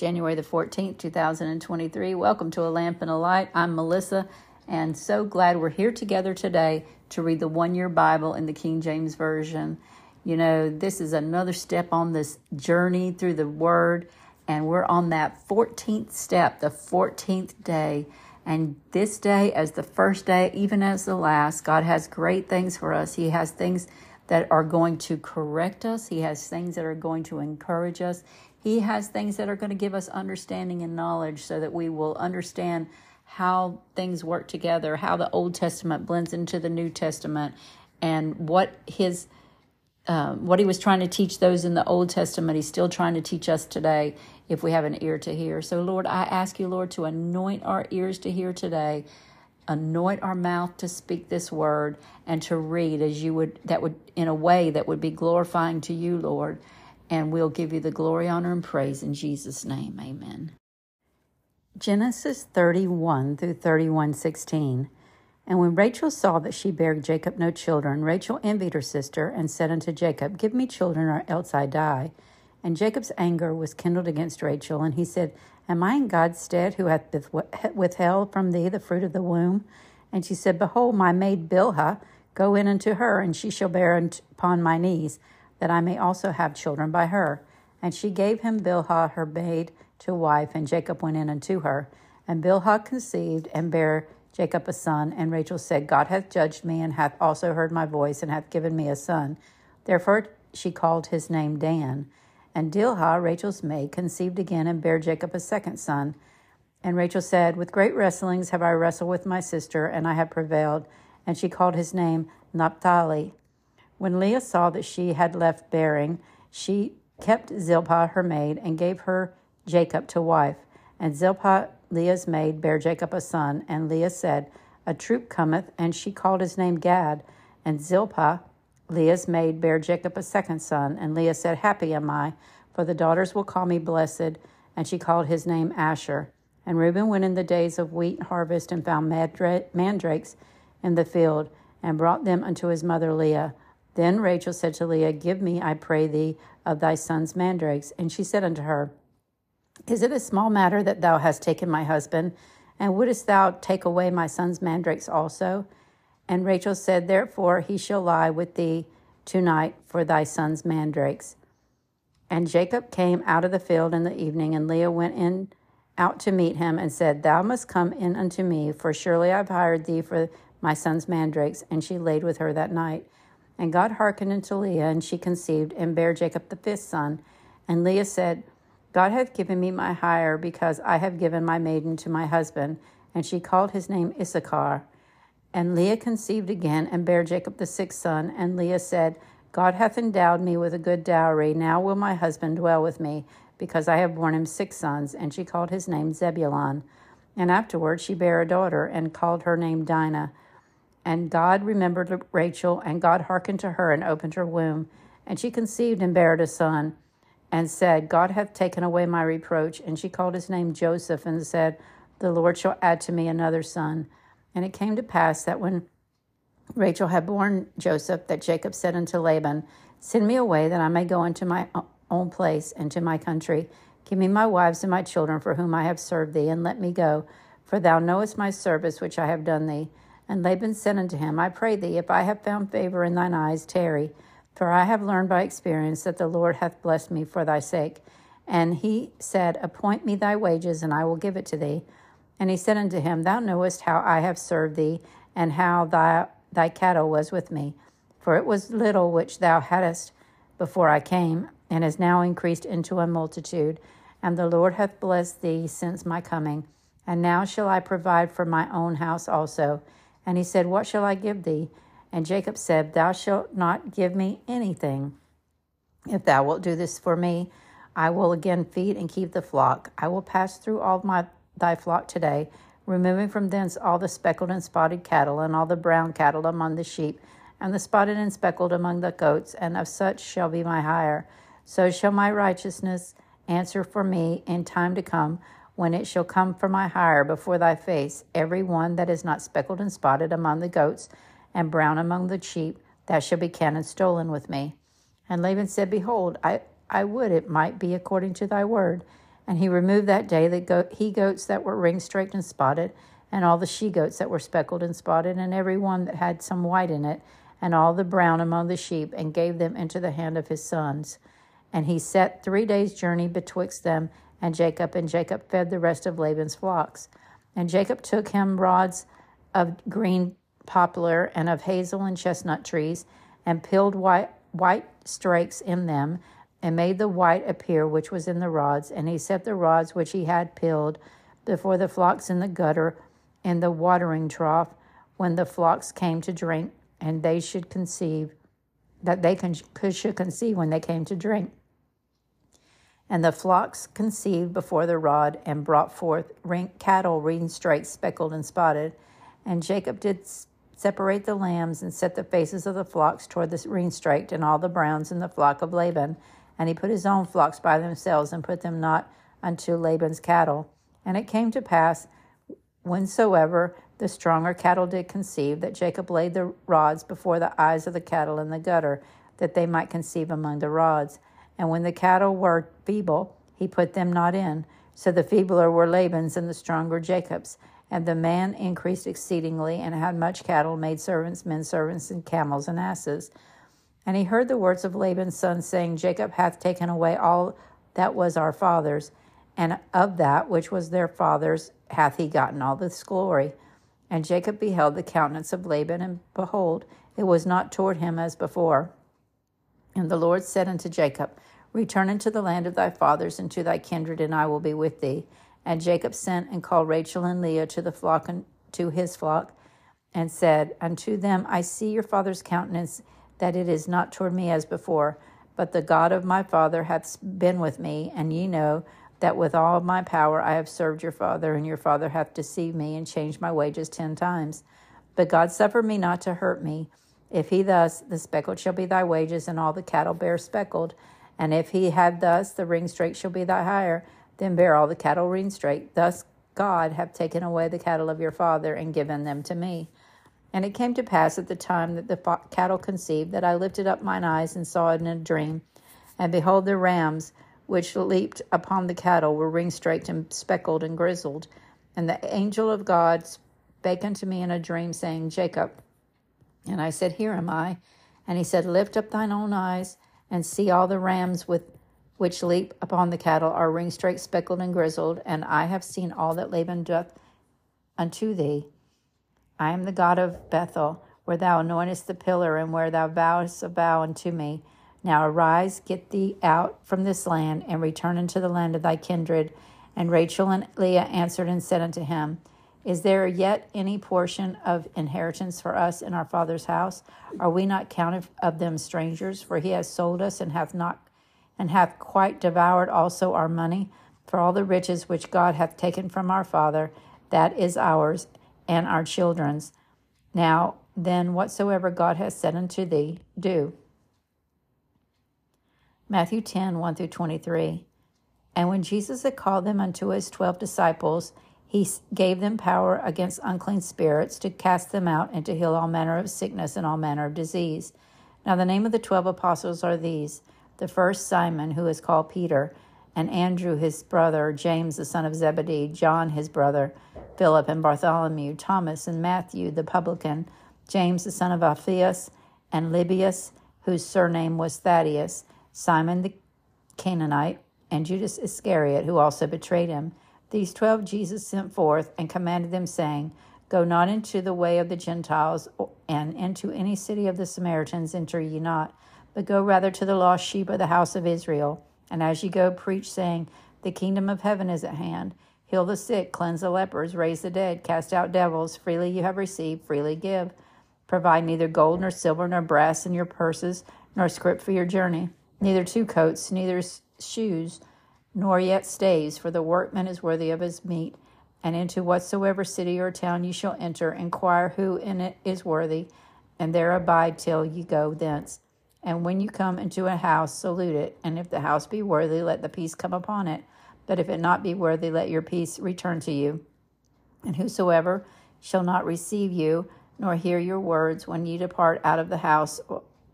January the 14th, 2023. Welcome to A Lamp and a Light. I'm Melissa, and so glad we're here together today to read the one year Bible in the King James Version. You know, this is another step on this journey through the Word, and we're on that 14th step, the 14th day. And this day, as the first day, even as the last, God has great things for us. He has things that are going to correct us, He has things that are going to encourage us. He has things that are going to give us understanding and knowledge so that we will understand how things work together, how the Old Testament blends into the New Testament, and what his um, what he was trying to teach those in the Old Testament, he's still trying to teach us today if we have an ear to hear. So, Lord, I ask you, Lord, to anoint our ears to hear today, anoint our mouth to speak this word, and to read as you would, that would, in a way that would be glorifying to you, Lord and we'll give you the glory, honor, and praise in Jesus' name. Amen. Genesis 31 through 31 16. And when Rachel saw that she bare Jacob no children, Rachel envied her sister and said unto Jacob, Give me children, or else I die. And Jacob's anger was kindled against Rachel, and he said, Am I in God's stead, who hath withheld from thee the fruit of the womb? And she said, Behold, my maid Bilhah, go in unto her, and she shall bear upon my knees that I may also have children by her. And she gave him Bilhah her maid to wife, and Jacob went in unto her. And Bilhah conceived and bare Jacob a son. And Rachel said, God hath judged me, and hath also heard my voice, and hath given me a son. Therefore she called his name Dan. And Bilhah, Rachel's maid, conceived again and bare Jacob a second son. And Rachel said, With great wrestlings have I wrestled with my sister, and I have prevailed. And she called his name Naphtali. When Leah saw that she had left bearing, she kept Zilpah her maid and gave her Jacob to wife. And Zilpah, Leah's maid, bare Jacob a son. And Leah said, A troop cometh, and she called his name Gad. And Zilpah, Leah's maid, bare Jacob a second son. And Leah said, Happy am I, for the daughters will call me blessed. And she called his name Asher. And Reuben went in the days of wheat harvest and found mandrakes in the field, and brought them unto his mother Leah. Then Rachel said to Leah, Give me, I pray thee, of thy son's mandrakes. And she said unto her, Is it a small matter that thou hast taken my husband? And wouldest thou take away my son's mandrakes also? And Rachel said, Therefore he shall lie with thee tonight for thy son's mandrakes. And Jacob came out of the field in the evening, and Leah went in out to meet him and said, Thou must come in unto me, for surely I've hired thee for my son's mandrakes. And she laid with her that night. And God hearkened unto Leah, and she conceived, and bare Jacob the fifth son. And Leah said, God hath given me my hire, because I have given my maiden to my husband. And she called his name Issachar. And Leah conceived again, and bare Jacob the sixth son. And Leah said, God hath endowed me with a good dowry. Now will my husband dwell with me, because I have borne him six sons. And she called his name Zebulun. And afterward she bare a daughter, and called her name Dinah. And God remembered Rachel, and God hearkened to her and opened her womb. And she conceived and bare a son, and said, God hath taken away my reproach. And she called his name Joseph, and said, The Lord shall add to me another son. And it came to pass that when Rachel had borne Joseph, that Jacob said unto Laban, Send me away that I may go into my own place and to my country. Give me my wives and my children for whom I have served thee, and let me go. For thou knowest my service which I have done thee. And Laban said unto him, I pray thee, if I have found favor in thine eyes, tarry. For I have learned by experience that the Lord hath blessed me for thy sake. And he said, Appoint me thy wages, and I will give it to thee. And he said unto him, Thou knowest how I have served thee, and how thy, thy cattle was with me. For it was little which thou hadst before I came, and is now increased into a multitude. And the Lord hath blessed thee since my coming. And now shall I provide for my own house also. And he said, What shall I give thee? And Jacob said, Thou shalt not give me anything. If thou wilt do this for me, I will again feed and keep the flock. I will pass through all my thy flock today, removing from thence all the speckled and spotted cattle, and all the brown cattle among the sheep, and the spotted and speckled among the goats, and of such shall be my hire. So shall my righteousness answer for me in time to come, when it shall come for my hire before thy face, every one that is not speckled and spotted among the goats, and brown among the sheep, that shall be counted stolen with me. And Laban said, Behold, I, I would it might be according to thy word. And he removed that day the goat, he goats that were ring straked and spotted, and all the she goats that were speckled and spotted, and every one that had some white in it, and all the brown among the sheep, and gave them into the hand of his sons. And he set three days' journey betwixt them and Jacob, and Jacob fed the rest of Laban's flocks. And Jacob took him rods of green poplar and of hazel and chestnut trees, and peeled white, white strakes in them, and made the white appear which was in the rods. And he set the rods which he had peeled before the flocks in the gutter in the watering trough when the flocks came to drink, and they should conceive that they can, should conceive when they came to drink. And the flocks conceived before the rod and brought forth ring, cattle ring straight, speckled, and spotted. And Jacob did separate the lambs and set the faces of the flocks toward the ring straight and all the browns in the flock of Laban. And he put his own flocks by themselves and put them not unto Laban's cattle. And it came to pass, whensoever the stronger cattle did conceive, that Jacob laid the rods before the eyes of the cattle in the gutter, that they might conceive among the rods. And when the cattle were feeble, he put them not in. So the feebler were Laban's and the stronger Jacob's. And the man increased exceedingly and had much cattle, made servants, men servants, and camels and asses. And he heard the words of Laban's son, saying, Jacob hath taken away all that was our father's, and of that which was their father's hath he gotten all this glory. And Jacob beheld the countenance of Laban, and behold, it was not toward him as before. And the Lord said unto Jacob, Return into the land of thy fathers and to thy kindred, and I will be with thee. And Jacob sent and called Rachel and Leah to the flock and to his flock, and said, Unto them I see your father's countenance, that it is not toward me as before, but the God of my father hath been with me, and ye know that with all my power I have served your father, and your father hath deceived me and changed my wages ten times. But God suffered me not to hurt me. If he thus, the speckled shall be thy wages, and all the cattle bear speckled. And if he had thus, the ring straight shall be thy hire, then bear all the cattle ring straight. Thus God have taken away the cattle of your father and given them to me. And it came to pass at the time that the cattle conceived that I lifted up mine eyes and saw it in a dream. And behold, the rams which leaped upon the cattle were ring straight and speckled and grizzled. And the angel of God spake unto me in a dream, saying, Jacob. And I said, Here am I. And he said, Lift up thine own eyes and see all the rams with which leap upon the cattle are ring straight, speckled, and grizzled, and I have seen all that Laban doth unto thee. I am the God of Bethel, where thou anointest the pillar, and where thou vowest a vow unto me. Now arise, get thee out from this land, and return into the land of thy kindred. And Rachel and Leah answered and said unto him, is there yet any portion of inheritance for us in our father's house? Are we not counted of them strangers? For he has sold us and hath not and hath quite devoured also our money. For all the riches which God hath taken from our father, that is ours and our children's. Now then, whatsoever God has said unto thee, do. Matthew 10 1 through 23. And when Jesus had called them unto his twelve disciples, he gave them power against unclean spirits to cast them out and to heal all manner of sickness and all manner of disease. Now, the name of the twelve apostles are these the first Simon, who is called Peter, and Andrew his brother, James the son of Zebedee, John his brother, Philip and Bartholomew, Thomas and Matthew the publican, James the son of Alphaeus, and Lebbaeus, whose surname was Thaddaeus, Simon the Canaanite, and Judas Iscariot, who also betrayed him. These twelve Jesus sent forth and commanded them, saying, Go not into the way of the Gentiles, and into any city of the Samaritans enter ye not, but go rather to the lost sheep of the house of Israel. And as ye go, preach, saying, The kingdom of heaven is at hand. Heal the sick, cleanse the lepers, raise the dead, cast out devils. Freely you have received, freely give. Provide neither gold nor silver nor brass in your purses, nor scrip for your journey, neither two coats, neither shoes nor yet stays, for the workman is worthy of his meat. And into whatsoever city or town ye shall enter, inquire who in it is worthy, and there abide till ye go thence. And when you come into a house, salute it. And if the house be worthy, let the peace come upon it. But if it not be worthy, let your peace return to you. And whosoever shall not receive you, nor hear your words when ye depart out of the house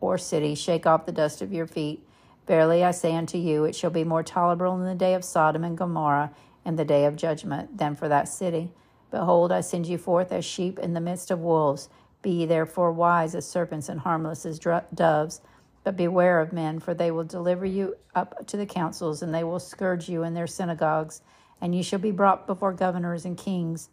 or city, shake off the dust of your feet Verily I say unto you, it shall be more tolerable in the day of Sodom and Gomorrah in the day of judgment than for that city. Behold, I send you forth as sheep in the midst of wolves. Be ye therefore wise as serpents and harmless as doves. But beware of men, for they will deliver you up to the councils, and they will scourge you in their synagogues, and you shall be brought before governors and kings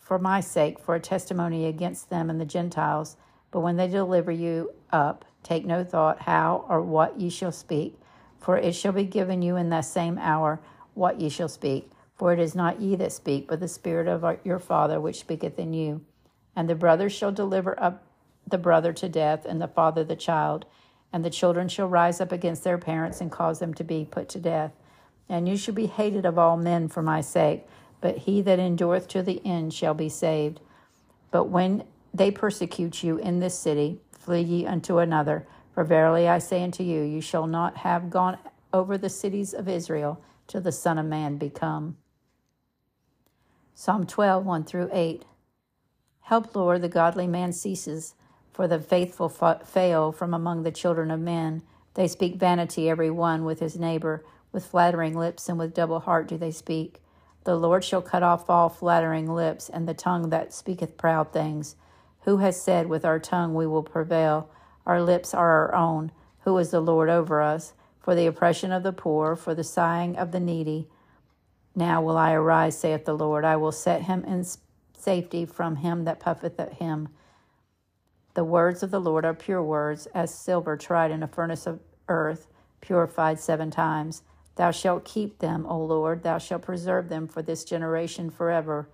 for my sake, for a testimony against them and the Gentiles. But when they deliver you up, take no thought how or what ye shall speak, for it shall be given you in that same hour what ye shall speak. For it is not ye that speak, but the Spirit of your Father which speaketh in you. And the brother shall deliver up the brother to death, and the father the child. And the children shall rise up against their parents and cause them to be put to death. And you shall be hated of all men for my sake, but he that endureth to the end shall be saved. But when they persecute you in this city, flee ye unto another. For verily I say unto you, you shall not have gone over the cities of Israel till the Son of Man be come. Psalm 12, 1 through 8. Help, Lord, the godly man ceases, for the faithful fail from among the children of men. They speak vanity, every one with his neighbor. With flattering lips and with double heart do they speak. The Lord shall cut off all flattering lips, and the tongue that speaketh proud things. Who has said, With our tongue we will prevail? Our lips are our own. Who is the Lord over us? For the oppression of the poor, for the sighing of the needy. Now will I arise, saith the Lord. I will set him in safety from him that puffeth at him. The words of the Lord are pure words, as silver tried in a furnace of earth, purified seven times. Thou shalt keep them, O Lord, thou shalt preserve them for this generation forever.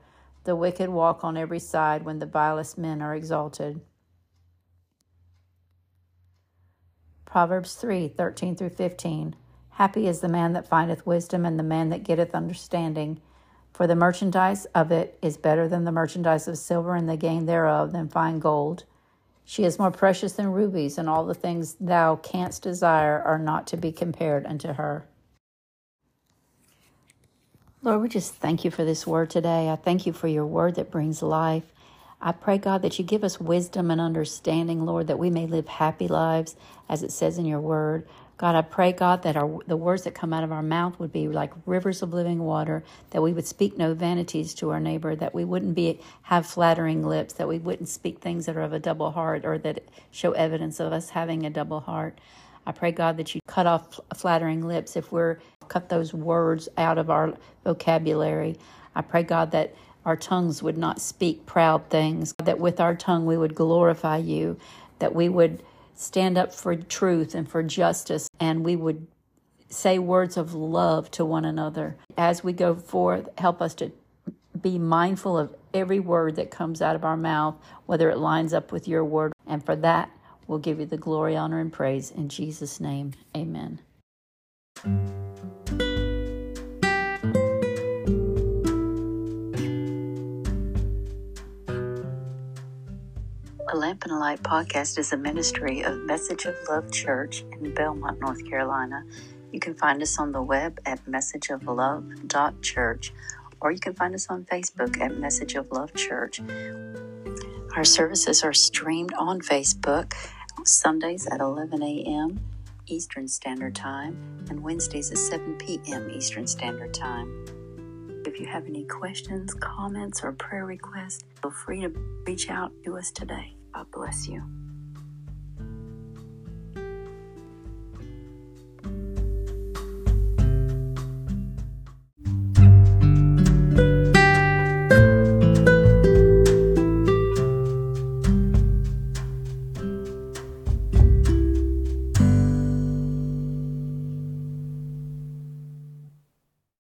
The wicked walk on every side when the vilest men are exalted. Proverbs 3 13 through 15. Happy is the man that findeth wisdom, and the man that getteth understanding. For the merchandise of it is better than the merchandise of silver, and the gain thereof than fine gold. She is more precious than rubies, and all the things thou canst desire are not to be compared unto her. Lord, we just thank you for this word today. I thank you for your word that brings life. I pray, God, that you give us wisdom and understanding, Lord, that we may live happy lives, as it says in your word. God, I pray, God, that our, the words that come out of our mouth would be like rivers of living water, that we would speak no vanities to our neighbor, that we wouldn't be have flattering lips, that we wouldn't speak things that are of a double heart or that show evidence of us having a double heart. I pray, God, that you cut off flattering lips if we're cut those words out of our vocabulary. I pray, God, that our tongues would not speak proud things, that with our tongue we would glorify you, that we would stand up for truth and for justice, and we would say words of love to one another. As we go forth, help us to be mindful of every word that comes out of our mouth, whether it lines up with your word. And for that, we'll give you the glory, honor, and praise. In Jesus' name, amen. A Lamp and a Light podcast is a ministry of Message of Love Church in Belmont, North Carolina. You can find us on the web at messageoflove.church or you can find us on Facebook at Message of Love Church. Our services are streamed on Facebook Sundays at 11 a.m. Eastern Standard Time and Wednesdays at 7 p.m. Eastern Standard Time. If you have any questions, comments, or prayer requests, feel free to reach out to us today. God bless you.